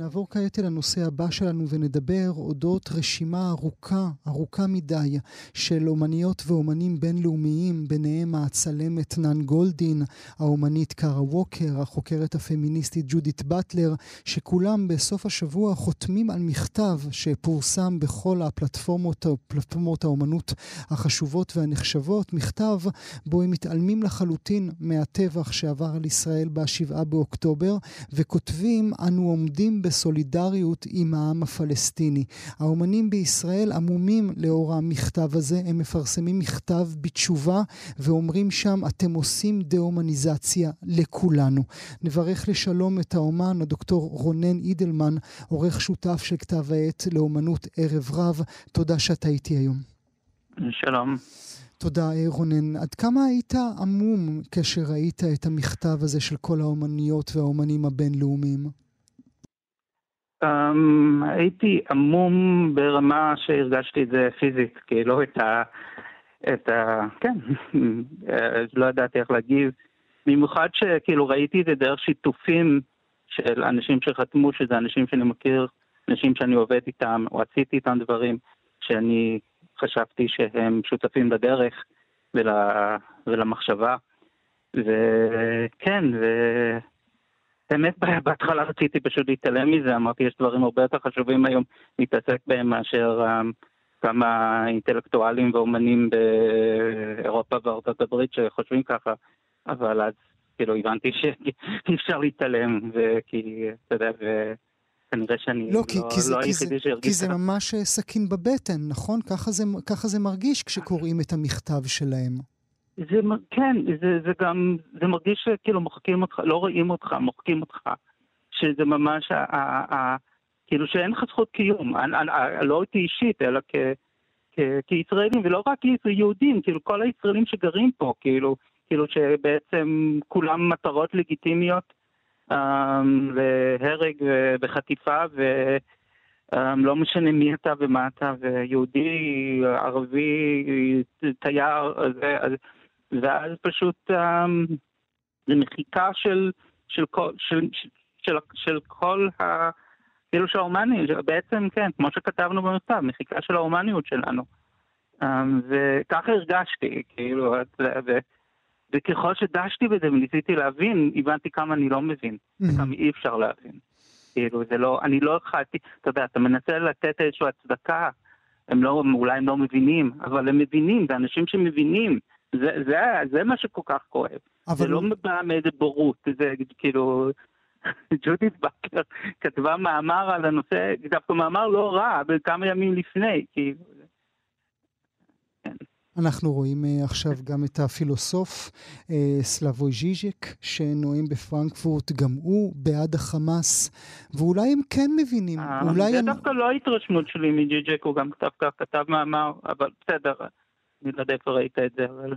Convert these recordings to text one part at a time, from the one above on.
נעבור כעת אל הנושא הבא שלנו ונדבר אודות רשימה ארוכה, ארוכה מדי, של אומניות ואומנים בינלאומיים, ביניהם הצלמת נאן גולדין, האומנית קארה ווקר, החוקרת הפמיניסטית ג'ודית באטלר, שכולם בסוף השבוע חותמים על מכתב שפורסם בכל הפלטפורמות, פלטפורמות האומנות החשובות והנחשבות, מכתב בו הם מתעלמים לחלוטין מהטבח שעבר על ישראל ב-7 באוקטובר, וכותבים אנו עומדים בסולידריות עם העם הפלסטיני. האומנים בישראל עמומים לאור המכתב הזה, הם מפרסמים מכתב בתשובה ואומרים שם אתם עושים דה-הומניזציה לכולנו. נברך לשלום את האומן, הדוקטור רונן אידלמן, עורך שותף של כתב העת לאומנות ערב רב. תודה שאתה איתי היום. שלום. תודה, רונן. עד כמה היית עמום כאשר ראית את המכתב הזה של כל האומניות והאומנים הבינלאומיים? Um, הייתי עמום ברמה שהרגשתי את זה פיזית, כאילו את ה... את ה... כן, לא ידעתי איך להגיב. במיוחד שכאילו ראיתי את זה דרך שיתופים של אנשים שחתמו, שזה אנשים שאני מכיר, אנשים שאני עובד איתם, או עשיתי איתם דברים שאני חשבתי שהם שותפים לדרך ול... ולמחשבה. וכן, ו... באמת בהתחלה רציתי פשוט להתעלם מזה, אמרתי יש דברים הרבה יותר חשובים היום להתעסק בהם מאשר um, כמה אינטלקטואלים ואומנים באירופה וארצות הברית שחושבים ככה, אבל אז כאילו הבנתי שאי אפשר להתעלם, וכי, אתה יודע, וכנראה שאני לא, כי, לא, כי זה, לא היחידי שהרגיש כי זה ממש סכין בבטן, נכון? ככה זה, ככה זה מרגיש כשקוראים את המכתב שלהם. זה, כן, זה, זה גם, זה מרגיש שכאילו מוחקים אותך, לא רואים אותך, מוחקים אותך. שזה ממש, ה, ה, ה, כאילו שאין לך זכות קיום, לא אותי אישית, אלא כ, כ, כישראלים, ולא רק יהודים, כאילו כל הישראלים שגרים פה, כאילו, כאילו שבעצם כולם מטרות לגיטימיות um, להרג וחטיפה, ו... Um, לא משנה מי אתה ומה אתה, ויהודי, ערבי, תייר, זה, ואז פשוט um, זה מחיקה של, של, כל, של, של, של, של כל ה... כאילו של ההומניות, בעצם כן, כמו שכתבנו במכתב, מחיקה של ההומניות שלנו. Um, וככה הרגשתי, כאילו, ו, וככל שדשתי בזה וניסיתי להבין, הבנתי כמה אני לא מבין, mm-hmm. וכמה אי אפשר להבין. כאילו, זה לא, אני לא יכלתי, אתה יודע, אתה מנסה לתת איזושהי הצדקה, הם לא, אולי הם לא מבינים, אבל הם מבינים, זה אנשים שמבינים, זה, זה, זה מה שכל כך כואב. אבל... זה לא בא מאיזה בורות, זה כאילו... ג'ודית בקר כתבה מאמר על הנושא, דווקא מאמר לא רע, כמה ימים לפני, כאילו... כן. אנחנו רואים uh, עכשיו גם את הפילוסוף uh, סלאבוי ז'יז'ק, שנואם בפרנקפורט, גם הוא בעד החמאס, ואולי הם כן מבינים, אה, אולי... זה. דווקא לא ההתרשמות שלי מז'יז'ק, הוא גם כתב, כתב מאמר, אבל בסדר, אני לא יודע איפה ראית את זה, אבל...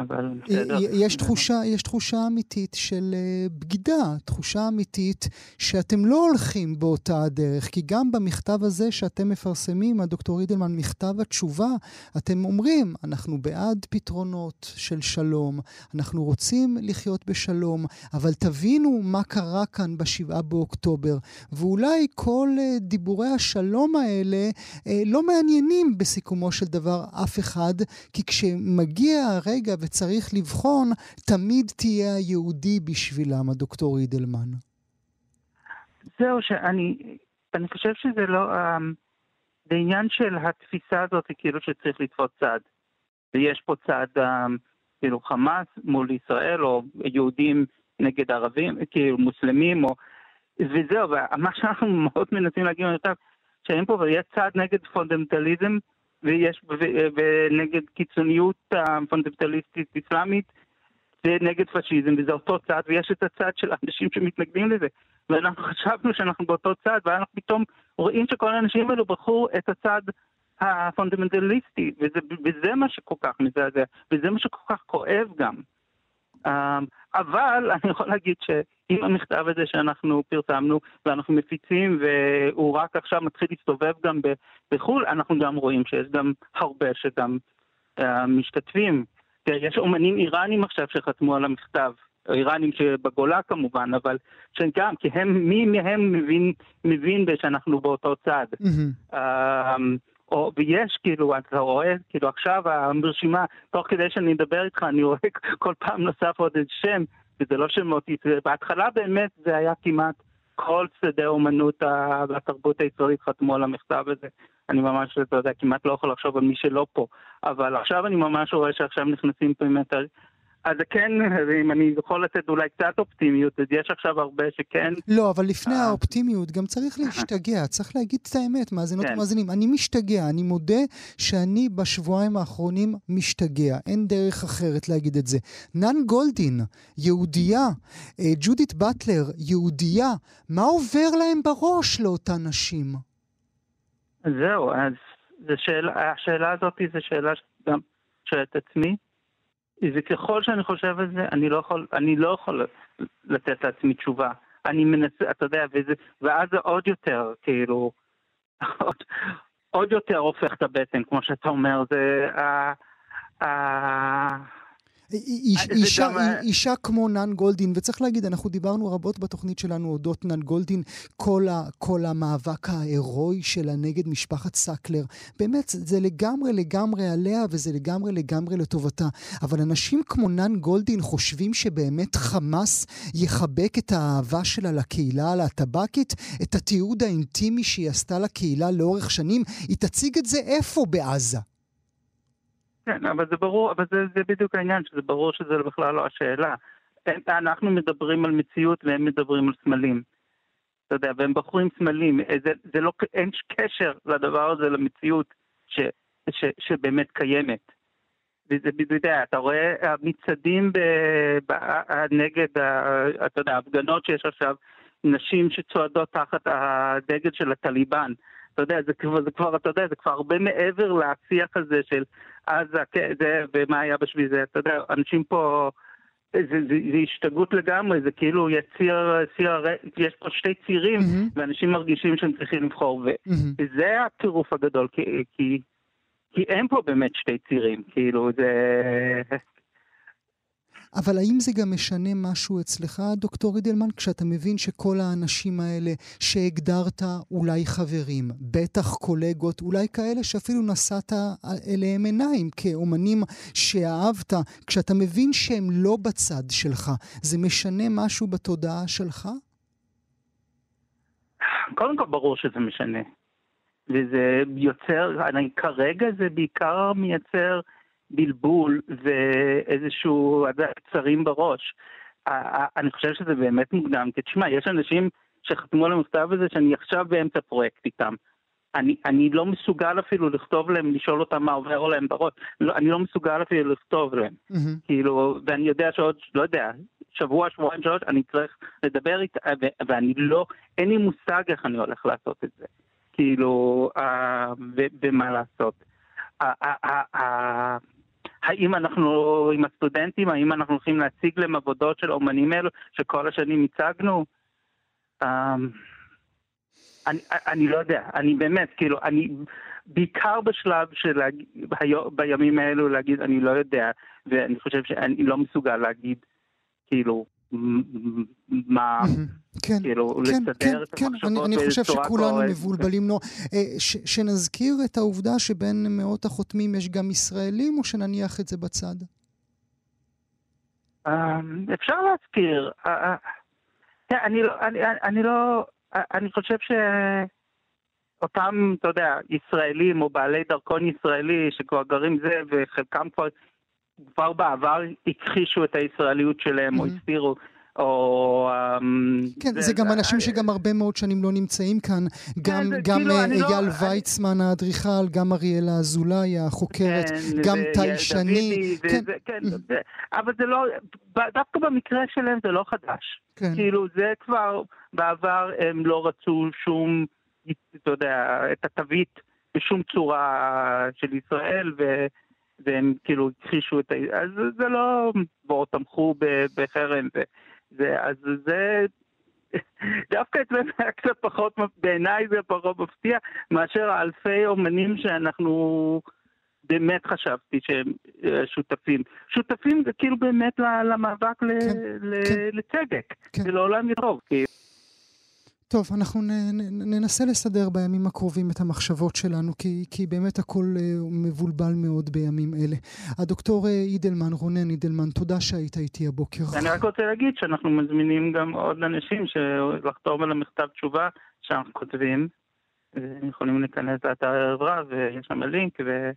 אבל בסדר. יש תחושה, יש תחושה אמיתית של uh, בגידה, תחושה אמיתית שאתם לא הולכים באותה הדרך, כי גם במכתב הזה שאתם מפרסמים, הדוקטור אידלמן, מכתב התשובה, אתם אומרים, אנחנו בעד פתרונות של שלום, אנחנו רוצים לחיות בשלום, אבל תבינו מה קרה כאן בשבעה באוקטובר, ואולי כל uh, דיבורי השלום האלה uh, לא מעניינים בסיכומו של דבר אף אחד, כי כשמגיע הרגע וצריך לבחון, תמיד תהיה היהודי בשבילם, הדוקטור אידלמן. זהו, שאני אני חושב שזה לא... Um, זה עניין של התפיסה הזאת, כאילו שצריך לתפוס צד. ויש פה צד, um, כאילו חמאס מול ישראל, או יהודים נגד ערבים, כאילו מוסלמים, או... וזהו, ומה שאנחנו מאוד מנסים להגיד עכשיו, שאין פה, ויש צד נגד פונדמנטליזם, ויש ונגד קיצוניות הפונדמנטליסטית אסלאמית ונגד פשיזם, וזה אותו צד, ויש את הצד של האנשים שמתנגדים לזה. ואנחנו חשבנו שאנחנו באותו צד, ואנחנו פתאום רואים שכל האנשים האלו בחרו את הצד הפונדמנטליסטי, וזה, וזה מה שכל כך מזעזע, וזה מה שכל כך כואב גם. אבל אני יכול להגיד שעם המכתב הזה שאנחנו פרסמנו ואנחנו מפיצים והוא רק עכשיו מתחיל להסתובב גם בחו"ל, אנחנו גם רואים שיש גם הרבה שגם uh, משתתפים יש אומנים איראנים עכשיו שחתמו על המכתב, איראנים שבגולה כמובן, אבל שגם, כי הם, מי מהם מבין, מבין שאנחנו באותו צד. Mm-hmm. Uh, או, ויש כאילו, אתה רואה, כאילו עכשיו ברשימה, תוך כדי שאני אדבר איתך, אני רואה כל פעם נוסף עוד איזה שם, וזה לא שמות, בהתחלה באמת זה היה כמעט כל שדה אומנות והתרבות הישראלית חתמו על המכתב הזה. אני ממש, אתה יודע, כמעט לא יכול לחשוב על מי שלא פה. אבל עכשיו אני ממש רואה שעכשיו נכנסים באמת אז כן, אם אני יכול לתת אולי קצת אופטימיות, אז יש עכשיו הרבה שכן. לא, אבל לפני אה. האופטימיות גם צריך להשתגע, צריך להגיד את האמת, מאזינות כן. ומאזינים. אני משתגע, אני מודה שאני בשבועיים האחרונים משתגע, אין דרך אחרת להגיד את זה. נן גולדין, יהודייה, אה, ג'ודית באטלר, יהודייה, מה עובר להם בראש לאותן נשים? זהו, אז שאלה, השאלה הזאת זו שאלה שגם שואלת עצמי. וככל שאני חושב על זה, אני לא יכול, אני לא יכול לתת לעצמי תשובה. אני מנסה, אתה יודע, וזה, ואז זה עוד יותר, כאילו, עוד, עוד יותר הופך את הבטן, כמו שאתה אומר, זה... Uh, uh, איש, אישה, גם... אישה כמו נן גולדין, וצריך להגיד, אנחנו דיברנו רבות בתוכנית שלנו אודות נן גולדין, כל, ה, כל המאבק ההירואי שלה נגד משפחת סקלר. באמת, זה לגמרי לגמרי עליה וזה לגמרי לגמרי לטובתה. אבל אנשים כמו נן גולדין חושבים שבאמת חמאס יחבק את האהבה שלה לקהילה הלהטבקית, את התיעוד האינטימי שהיא עשתה לקהילה לאורך שנים, היא תציג את זה איפה בעזה? כן, אבל זה ברור, אבל זה, זה בדיוק העניין, שזה ברור שזה בכלל לא השאלה. אנחנו מדברים על מציאות והם מדברים על סמלים. אתה יודע, והם בחורים סמלים, זה, זה לא, אין קשר לדבר הזה למציאות ש, ש, שבאמת קיימת. וזה, יודע, אתה רואה המצעדים נגד, אתה יודע, ההפגנות שיש עכשיו, נשים שצועדות תחת הדגל של הטליבן. אתה יודע, זה כבר, זה כבר, אתה יודע, זה כבר הרבה מעבר לשיח הזה של עזה, זה, ומה היה בשביל זה, אתה יודע, אנשים פה, זה, זה, זה השתגעות לגמרי, זה כאילו יציר, ציר, יש פה שתי צירים, mm-hmm. ואנשים מרגישים שהם צריכים לבחור, ו, mm-hmm. וזה הטירוף הגדול, כי, כי, כי אין פה באמת שתי צירים, כאילו, זה... אבל האם זה גם משנה משהו אצלך, דוקטור אידלמן, כשאתה מבין שכל האנשים האלה שהגדרת אולי חברים, בטח קולגות, אולי כאלה שאפילו נשאת אליהם עיניים כאומנים שאהבת, כשאתה מבין שהם לא בצד שלך, זה משנה משהו בתודעה שלך? קודם כל ברור שזה משנה. וזה יוצר, אני, כרגע זה בעיקר מייצר בלבול ואיזשהו קצרים בראש. אני חושב שזה באמת מוקדם, כי תשמע, יש אנשים שחתמו על המכתב הזה שאני עכשיו באמצע פרויקט איתם. אני, אני לא מסוגל אפילו לכתוב להם, לשאול אותם מה עובר להם בראש. לא, אני לא מסוגל אפילו לכתוב להם. Mm-hmm. כאילו, ואני יודע שעוד, לא יודע, שבוע, שבועיים, שלוש, אני צריך לדבר איתם, ואני לא, אין לי מושג איך אני הולך לעשות את זה. כאילו, אה, ומה לעשות. האם אנחנו עם הסטודנטים, האם אנחנו הולכים להציג להם עבודות של אומנים אלו שכל השנים הצגנו? Um, אני, אני לא יודע, אני באמת, כאילו, אני בעיקר בשלב של בימים האלו להגיד אני לא יודע, ואני חושב שאני לא מסוגל להגיד, כאילו, מה, כן, כאילו, כן, לסדר כן, את כן, המחשבות אני, אני חושב שכולנו מבולבלים. לא. ש, שנזכיר את העובדה שבין מאות החותמים יש גם ישראלים, או שנניח את זה בצד? אמ, אפשר להזכיר. אה, אה, אני, לא, אני, אני לא, אני חושב שאותם, אתה יודע, ישראלים או בעלי דרכון ישראלי שכבר גרים זה, וחלקם כבר כבר בעבר הכחישו את הישראליות שלהם, mm-hmm. או הסתירו. או... אמ, כן, זה, זה גם אנשים שגם הרבה מאוד שנים לא נמצאים כאן. גם, כן, גם כאילו, אה, לא- אייל לא, ויצמן האדריכל, גם אריאלה אזולאי החוקרת, כן, גם טל שני. כן, כן זה, אבל זה לא, דווקא במקרה שלהם זה לא חדש. כן. כאילו, זה כבר, בעבר הם לא רצו שום, אתה יודע, את התווית בשום צורה של ישראל, ו... והם כאילו הכחישו את ה... אז זה לא... בואו תמכו בחרם. זה, אז זה... דווקא אצלנו היה קצת פחות, בעיניי זה פחות מפתיע, מאשר אלפי אומנים שאנחנו באמת חשבתי שהם אה, שותפים. שותפים כאילו באמת למאבק כן, ל- כן. לצדק, כן. ולעולם יטוב. טוב, אנחנו נ, נ, ננסה לסדר בימים הקרובים את המחשבות שלנו, כי, כי באמת הכל uh, מבולבל מאוד בימים אלה. הדוקטור uh, אידלמן, רונן אידלמן, תודה שהיית איתי הבוקר. אני רק רוצה להגיד שאנחנו מזמינים גם עוד אנשים לחתום על המכתב תשובה שאנחנו כותבים. יכולים להיכנס לאתר רב, ויש שם לינק, ו...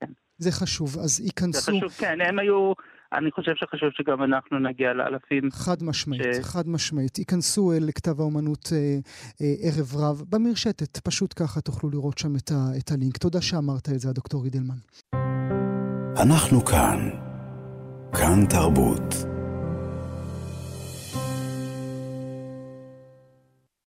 כן. זה חשוב, אז ייכנסו... זה חשוב, כן, הם היו... אני חושב שחשוב שגם אנחנו נגיע לאלפים. חד משמעית, ש... חד משמעית. ייכנסו אל כתב האומנות אה, אה, ערב רב במרשתת, פשוט ככה תוכלו לראות שם את, ה, את הלינק. תודה שאמרת את זה, הדוקטור אידלמן. אנחנו כאן. כאן תרבות.